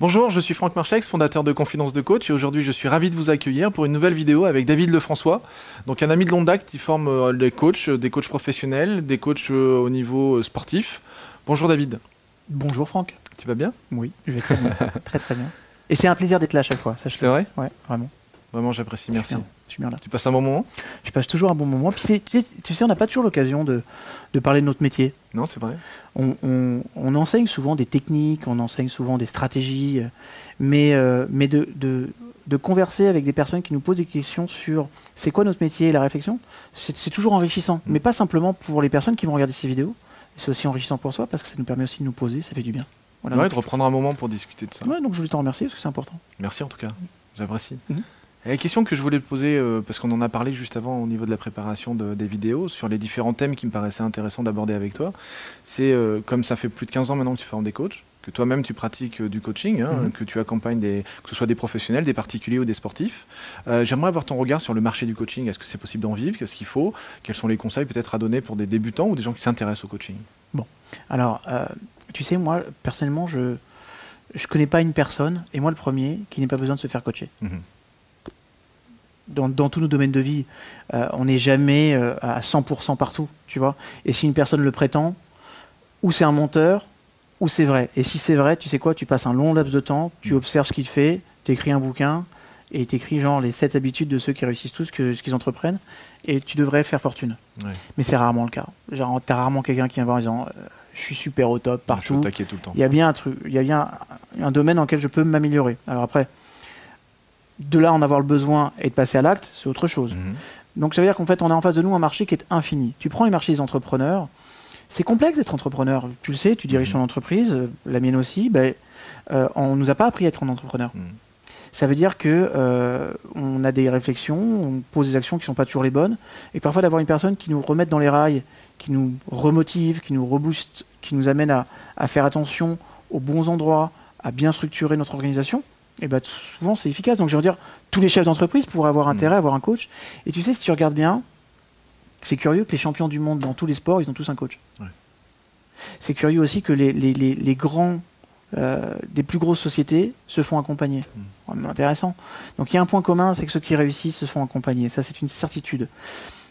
Bonjour, je suis Franck Marchex, fondateur de Confidence de Coach, et aujourd'hui je suis ravi de vous accueillir pour une nouvelle vidéo avec David Lefrançois, donc un ami de longue date qui forme euh, des coachs, des coachs professionnels, des coachs euh, au niveau euh, sportif. Bonjour David. Bonjour Franck. Tu vas bien? Oui, je vais très bien. très très bien. Et c'est un plaisir d'être là à chaque fois. C'est vrai? Ouais, vraiment. Vraiment, j'apprécie, merci. Je suis bien là. Tu passes un bon moment Je passe toujours un bon moment. Puis tu sais, on n'a pas toujours l'occasion de, de parler de notre métier. Non, c'est vrai. On, on- on enseigne souvent des techniques, on enseigne souvent des stratégies, euh, mais, euh, mais de, de, de converser avec des personnes qui nous posent des questions sur c'est quoi notre métier et la réflexion, c'est toujours enrichissant. Mm. Mais pas simplement pour les personnes qui vont regarder ces vidéos, c'est aussi enrichissant pour soi parce que ça nous permet aussi de nous poser, ça fait du bien. Voilà. Ouais, de reprendre un moment pour discuter de ça. Ouais, donc je voulais t'en remercier parce que c'est important. Merci en tout cas, j'apprécie. Mhm. La question que je voulais te poser, euh, parce qu'on en a parlé juste avant au niveau de la préparation de- des vidéos, sur les différents thèmes qui me paraissaient intéressants d'aborder avec toi, c'est euh, comme ça fait plus de 15 ans maintenant que tu formes des coachs, que toi-même tu pratiques euh, du coaching, hein, Mhm. que tu accompagnes des, que ce soit des professionnels, des particuliers ou des sportifs. J'aimerais avoir ton regard sur le marché du coaching. Est-ce que c'est possible d'en vivre? Qu'est-ce qu'il faut? Quels sont les conseils peut-être à donner pour des débutants ou des gens qui s'intéressent au coaching? Alors, euh, tu sais, moi, personnellement, je je connais pas une personne, et moi le premier, qui n'ait pas besoin de se faire coacher. Mhm. Dans, dans tous nos domaines de vie, euh, on n'est jamais euh, à 100% partout, tu vois. Et si une personne le prétend, ou c'est un menteur, ou c'est vrai. Et si c'est vrai, tu sais quoi, tu passes un long laps de temps, tu Mhm. observes ce qu'il fait, tu écris un bouquin, et tu écris genre les 7 habitudes de ceux qui réussissent tous, que, ce qu'ils entreprennent, et tu devrais faire fortune. Ouais. Mais c'est rarement le cas. Genre, t'as rarement quelqu'un qui vient voir en disant euh, Je suis super au top Je partout. suis au taquet tout le temps. Il y a bien un truc, il y a bien un, un domaine dans lequel je peux m'améliorer. Alors après, de là en avoir le besoin et de passer à l'acte, c'est autre chose. Mhm. Donc ça veut dire qu'en fait, on a en face de nous un marché qui est infini. Tu prends les marchés des entrepreneurs, c'est complexe d'être entrepreneur. Tu le sais, tu diriges Mhm. ton entreprise, euh, la mienne aussi. Ben, euh, on nous a pas appris à être un entrepreneur. Mhm. Ça veut dire que euh, on a des réflexions, on pose des actions qui sont pas toujours les bonnes, et parfois d'avoir une personne qui nous remette dans les rails, qui nous remotive, qui nous rebooste, qui nous amène à, à faire attention aux bons endroits, à bien structurer notre organisation, et ben souvent c'est efficace. Donc je veux dire, tous les chefs d'entreprise pourraient avoir Mhm. intérêt à avoir un coach. Et tu sais, si tu regardes bien, c'est curieux que les champions du monde dans tous les sports, ils ont tous un coach. Ouais. C'est curieux aussi que les, les- les- les grands euh, des plus grosses sociétés se font accompagner. Vraiment Intéressant. Donc il y a un point commun, c'est que ceux qui réussissent se font accompagner. Ça, c'est une certitude.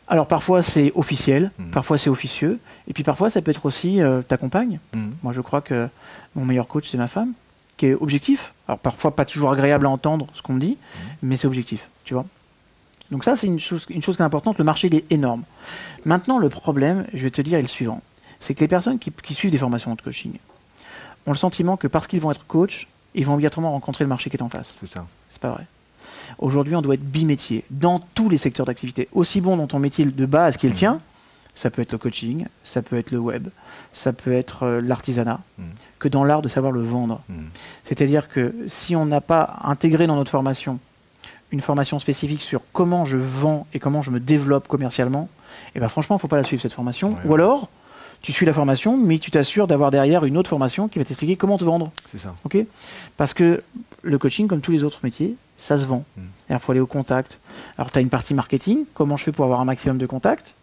Alors parfois c'est officiel, Mhm. parfois c'est officieux, et puis parfois ça peut être aussi euh, ta compagne. Mhm. Moi je crois que mon meilleur coach c'est ma femme, qui est objectif. Alors parfois pas toujours agréable à entendre ce qu'on me dit, mais c'est objectif, tu vois. Donc ça c'est une chose, une chose qui est importante, le marché il est énorme. Maintenant le problème, je vais te dire, est le suivant. C'est que les personnes qui, qui suivent des formations de coaching ont le sentiment que parce qu'ils vont être coach, ils vont obligatoirement rencontrer le marché qui est en face. C'est ça. C'est pas vrai. Aujourd'hui, on doit être bimétier dans tous les secteurs d'activité. Aussi bon dans ton métier de base qui est le Mhm. tien, ça peut être le coaching, ça peut être le web, ça peut être euh, l'artisanat, Mhm. que dans l'art de savoir le vendre. Mhm. C'est-à-dire que si on n'a pas intégré dans notre formation une formation spécifique sur comment je vends et comment je me développe commercialement, et ben franchement, il ne faut pas la suivre cette formation. Ouais, Ou ouais. alors, tu suis la formation, mais tu t'assures d'avoir derrière une autre formation qui va t'expliquer comment te vendre. C'est ça. Ok? Parce que le coaching, comme tous les autres métiers, ça se vend. Il faut aller au contact. Alors, tu as une partie marketing. Comment je fais pour avoir un maximum de contacts?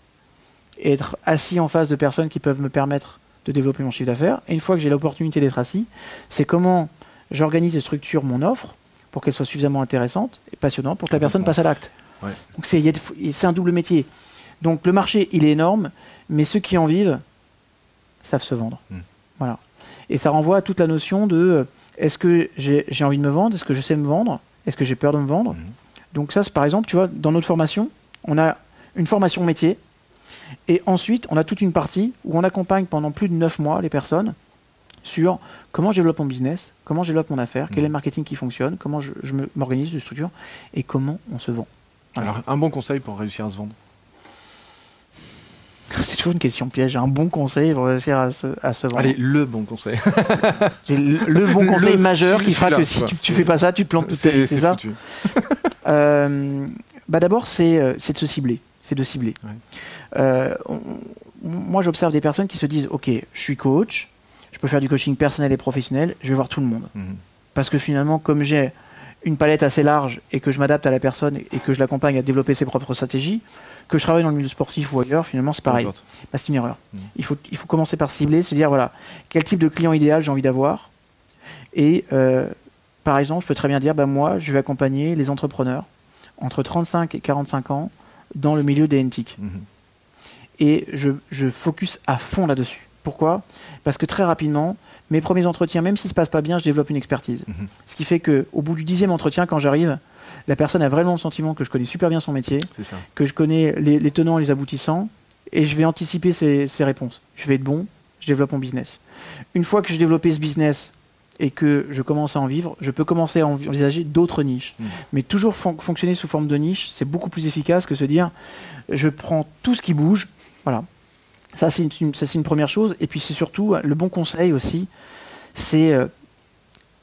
Et être assis en face de personnes qui peuvent me permettre de développer mon chiffre d'affaires. Et une fois que j'ai l'opportunité d'être assis, c'est comment j'organise et structure mon offre pour qu'elle soit suffisamment intéressante et passionnante pour que la personne passe à l'acte. Ouais. Donc, c'est un double métier. Donc, le marché, il est énorme, mais ceux qui en vivent savent se vendre. Mm. Voilà. Et ça renvoie à toute la notion de euh, est-ce que j'ai envie de me vendre? Est-ce que je sais me vendre? Est-ce que j'ai peur de me vendre? Mhm. Donc ça, c'est par exemple, tu vois, dans notre formation, on a une formation métier, et ensuite, on a toute une partie où on accompagne pendant plus de 9 mois les personnes sur comment je développe mon business, comment je développe mon affaire, quel est le marketing qui fonctionne, comment je, m'organise, de structure, et comment on se vend. Voilà. Alors, un bon conseil pour réussir à se vendre. C'est toujours une question piège. Un bon conseil pour réussir à se, à se vendre. Allez, le bon conseil. Le, le bon Le- conseil majeur qui fera que si tu, tu fais pas ça, tu te plantes toute ta vie, c'est ça. Euh, bah D'abord, euh, c'est de se cibler. C'est de cibler. Ouais. Euh, on- moi, j'observe des personnes qui se disent Ok, je suis coach, je peux faire du coaching personnel et professionnel, je vais voir tout le monde. Mhm. Parce que finalement, comme j'ai une palette assez large et que je m'adapte à la personne et que je l'accompagne à développer ses propres stratégies, que je travaille dans le milieu sportif ou ailleurs, finalement, c'est pareil. Bah, c'est une erreur. Mm. Il, faut, il faut commencer par cibler, se dire voilà, quel type de client idéal j'ai envie d'avoir et euh, par exemple, je peux très bien dire, bah, moi, je vais accompagner les entrepreneurs entre 35 et 45 ans dans le milieu des NTIC. Mhm. Et je, je focus à fond là-dessus. Pourquoi? Parce que très rapidement, mes premiers entretiens, même s'ils ne se passent pas bien, je développe une expertise. Mhm. Ce qui fait qu'au bout du dixième entretien, quand j'arrive, la personne a vraiment le sentiment que je connais super bien son métier, que je connais les, les tenants et les aboutissants, et je vais anticiper ses, ses réponses. Je vais être bon, je développe mon business. Une fois que j'ai développé ce business et que je commence à en vivre, je peux commencer à envisager d'autres niches. Mm. Mais toujours fon- fonctionner sous forme de niche, c'est beaucoup plus efficace que se dire je prends tout ce qui bouge. Voilà. Ça, c'est une, première chose. Et puis, c'est surtout le bon conseil aussi, c'est euh,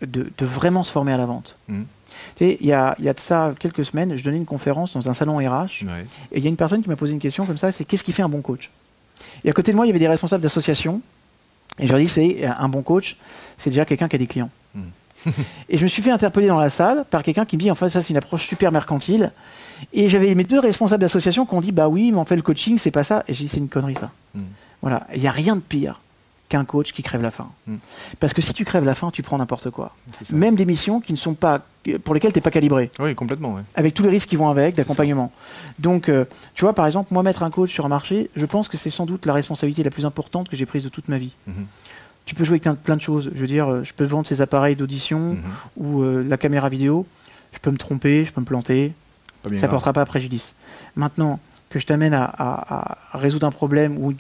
de, de vraiment se former à la vente. Mm. Tu sais, il y a, il y a de ça quelques semaines, je donnais une conférence dans un salon RH. Ouais. Et il y a une personne qui m'a posé une question comme ça, c'est qu'est-ce qui fait un bon coach? Et à côté de moi, il y avait des responsables d'associations. Et je leur dis, c'est un bon coach, c'est déjà quelqu'un qui a des clients. Mm. et je me suis fait interpeller dans la salle par quelqu'un qui me dit, en fait, ça c'est une approche super mercantile. Et j'avais mes deux responsables d'association qui ont dit, bah oui, mais en fait le coaching, c'est pas ça. Et j'ai dit, c'est une connerie ça. Mm. Voilà, il n'y a rien de pire qu'un coach qui crève la faim. Mm. Parce que si tu crèves la faim, tu prends n'importe quoi. Même des missions qui ne sont pas, pour lesquelles tu n'es pas calibré Oui, complètement. Ouais. avec tous les risques qui vont avec, d'accompagnement. Donc, euh, tu vois, par exemple, moi, mettre un coach sur un marché, je pense que c'est sans doute la responsabilité la plus importante que j'ai prise de toute ma vie. Mhm. Tu peux jouer avec plein- de choses. Je veux dire, euh, je peux vendre ces appareils d'audition Mhm. ou euh, la caméra vidéo. Je peux me tromper, je peux me planter. Pas bien ça grave. portera pas préjudice. Maintenant, que je t'amène à, à- à résoudre un problème ou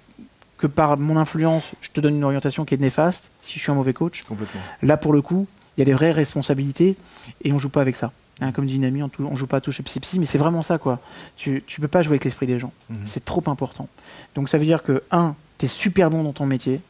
que par mon influence, je te donne une orientation qui est néfaste, si je suis un mauvais coach, Complètement. Là, pour le coup, il y a des vraies responsabilités et on joue pas avec ça. Hein, comme dit une amie, on, on joue pas à toucher psy, mais c'est vraiment ça, quoi. Tu, tu peux pas jouer avec l'esprit des gens. Mhm. C'est trop important. Donc, ça veut dire que, un, tu es super bon dans ton métier,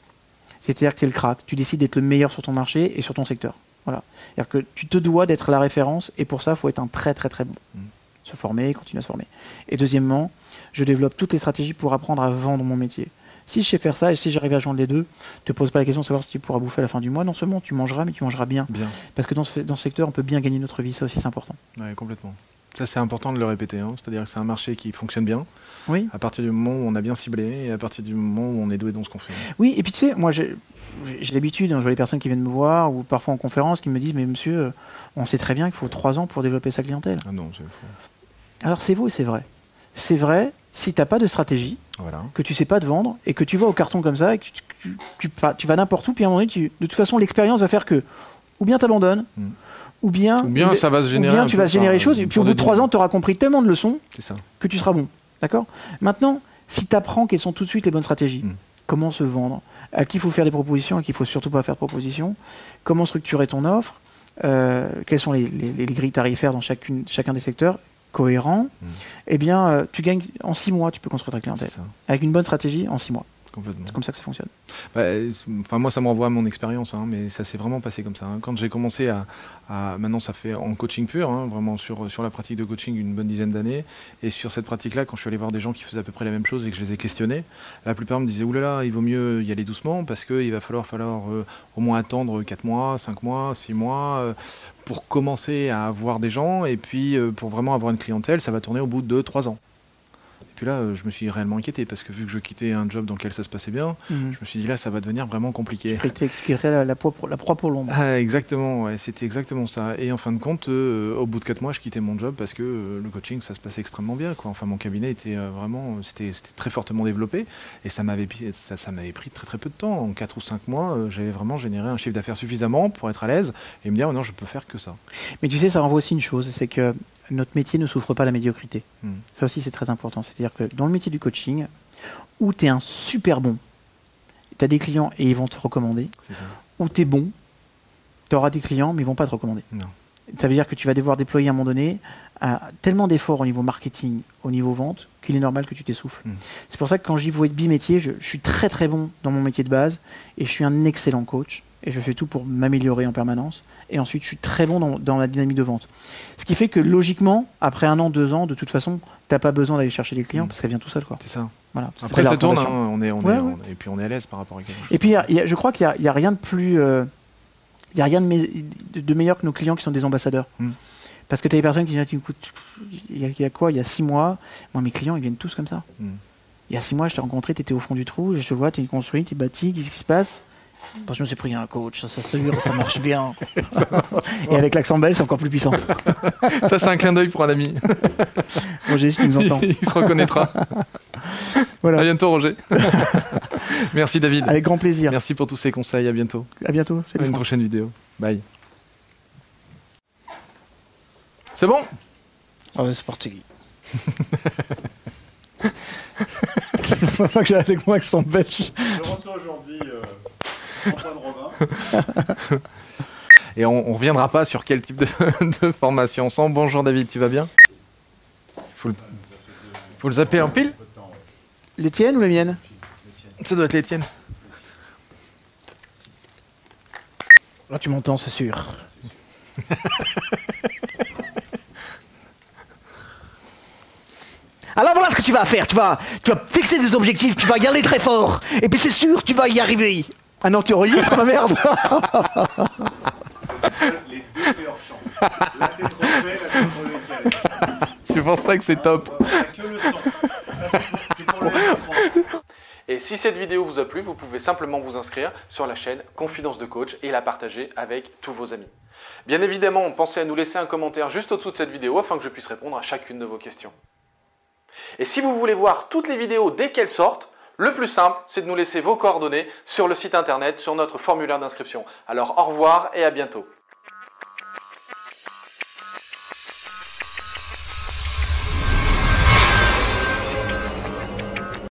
c'est-à-dire que tu es le crack, tu décides d'être le meilleur sur ton marché et sur ton secteur. Voilà. C'est-à-dire que tu te dois d'être la référence et pour ça, il faut être un très, très, très bon. Mhm. Se former, continuer à se former. Et deuxièmement, je développe toutes les stratégies pour apprendre à vendre mon métier. Si je sais faire ça et si j'arrive à joindre les deux, te pose pas la question de savoir si tu pourras bouffer à la fin du mois. Non seulement tu mangeras, mais tu mangeras bien. Bien. Parce que dans ce, dans ce secteur, on peut bien gagner notre vie. Ça aussi, c'est important. Ouais, complètement. Ça, c'est important de le répéter. hein. C'est-à-dire que c'est un marché qui fonctionne bien Oui. à partir du moment où on a bien ciblé et à partir du moment où on est doué dans ce qu'on fait. Oui, et puis tu sais, moi, j'ai l'habitude, hein, je vois les personnes qui viennent me voir ou parfois en conférence qui me disent Mais monsieur, euh, on sait très bien qu'il faut trois ans pour développer sa clientèle. Ah non, c'est faux. Alors, c'est vous et c'est vrai? C'est vrai si tu n'as pas de stratégie, Voilà. que tu sais pas te vendre et que tu vas au carton comme ça et que tu, tu- tu pas- tu vas n'importe où, puis à un moment donné, tu- de toute façon, l'expérience va faire que ou bien tu abandonnes, Mm. ou bien, Ou bien ça va se ou générer. bien un tu vas générer des choses, et puis au bout de trois ans, tu auras compris tellement de leçons ça. que tu seras bon. D'accord? Maintenant, si tu apprends quelles sont tout de suite les bonnes stratégies, Mm. comment se vendre, à qui il faut faire des propositions, à qui il faut surtout pas faire de propositions, comment structurer ton offre, euh, quelles sont les, les- les grilles tarifaires dans chacune, chacun des secteurs, cohérents, Mm. eh bien, euh, tu gagnes en six mois, tu peux construire ta clientèle. Avec une bonne stratégie, en six mois. Complètement. C'est comme ça que ça fonctionne. Bah, Enfin, moi, ça me renvoie à mon expérience, hein, mais ça s'est vraiment passé comme ça. hein. Quand j'ai commencé à, à- maintenant, ça fait en coaching pur, hein, vraiment sur sur la pratique de coaching une bonne dizaine d'années, et sur cette pratique-là, quand je suis allé voir des gens qui faisaient à peu près la même chose et que je les ai questionnés, la plupart me disaient oulala, il vaut mieux y aller doucement parce qu'il va falloir falloir euh, au moins attendre 4 mois, 5 mois, 6 mois. euh, pour commencer à avoir des gens et puis euh, pour vraiment avoir une clientèle, ça va tourner au bout de 3 ans. Et puis là, euh, je me suis réellement inquiété parce que vu que je quittais un job dans lequel ça se passait bien, Mhm. je me suis dit là, ça va devenir vraiment compliqué. Tu la, la proie pour, la proie pour l'ombre. Ah, exactement, ouais, c'était exactement ça. Et en fin de compte, euh, au bout de 4 mois, je quittais mon job parce que euh, le coaching, ça se passait extrêmement bien. Quoi. Enfin, mon cabinet était euh, vraiment, c'était très fortement développé et ça m'avait pi- ça, ça m'avait pris très très peu de temps. En 4 ou 5 mois, j'avais vraiment généré un chiffre d'affaires suffisamment pour être à l'aise et me dire, oh non, je peux faire que ça. Mais tu sais, ça renvoie aussi une chose, c'est que notre métier ne souffre pas la médiocrité. Mm. Ça aussi, c'est très important. C'est-à-dire que dans le métier du coaching, où tu es un super bon, tu as des clients et ils vont te recommander, ou tu es bon, tu auras des clients mais ils vont pas te recommander. Non. Ça veut dire que tu vas devoir déployer à un moment donné euh, tellement d'efforts au niveau marketing, au niveau vente, qu'il est normal que tu t'essouffles. Mm. C'est pour ça que quand j'y veux être bimétier, je, je suis très très bon dans mon métier de base et je suis un excellent coach et je fais tout pour m'améliorer en permanence. Et ensuite, je suis très bon dans, dans la dynamique de vente. Ce qui fait que logiquement, après un an, deux ans, de toute façon, t'as pas besoin d'aller chercher des clients Mm. parce que ça vient tout seul. Quoi. C'est ça. Voilà. Après, ça tourne, hein, on est, on Ouais, est, ouais. on- et puis on est à l'aise par rapport à quelque chose. Et puis, il y a- il y a- je crois qu'il n'y a, rien de plus. euh, y a rien de, me- de- de meilleur que nos clients qui sont des ambassadeurs. Mm. Parce que tu as des personnes qui disent il y, a, il y a quoi? Il y a six mois, moi, mes clients, ils viennent tous comme ça. Mm. Il y a six mois, je t'ai rencontré, tu étais au fond du trou, je te vois, tu es construit, tu es bâti, qu'est-ce qui se passe? Parce que je me suis pris un coach, ça s'assure, ça marche bien. Et avec l'accent belge, c'est encore plus puissant. Ça, c'est un clin d'œil pour un ami. Roger, si tu nous entends. Il se reconnaîtra. Voilà. À bientôt, Roger. Merci, David. Avec grand plaisir. Merci pour tous ces conseils. À bientôt. À bientôt. À une prochaine vidéo. Bye. C'est bon? Ouais, c'est parti. Faut pas que j'arrête avec moi accent belge. Je reçois aujourd'hui euh. Et on, on reviendra pas sur quel type de, de formation ensemble. Bonjour David, tu vas bien? Faut le, faut le zapper en pile? Les tiennes ou les miennes? Ça doit être les tiennes. Là, tu m'entends, c'est sûr. Alors voilà ce que tu vas faire. Tu vas, tu vas fixer des objectifs, tu vas y aller très fort. Et puis c'est sûr, tu vas y arriver. Enregistres ma merde. Les deux chantent. La la tête refaite. C'est pour ça que c'est top. Et si cette vidéo vous a plu, vous pouvez simplement vous inscrire sur la chaîne Confidence de Coach et la partager avec tous vos amis. Bien évidemment, pensez à nous laisser un commentaire juste au-dessous de cette vidéo afin que je puisse répondre à chacune de vos questions. Et si vous voulez voir toutes les vidéos dès qu'elles sortent, le plus simple, c'est de nous laisser vos coordonnées sur le site internet, sur notre formulaire d'inscription. Alors au revoir et à bientôt.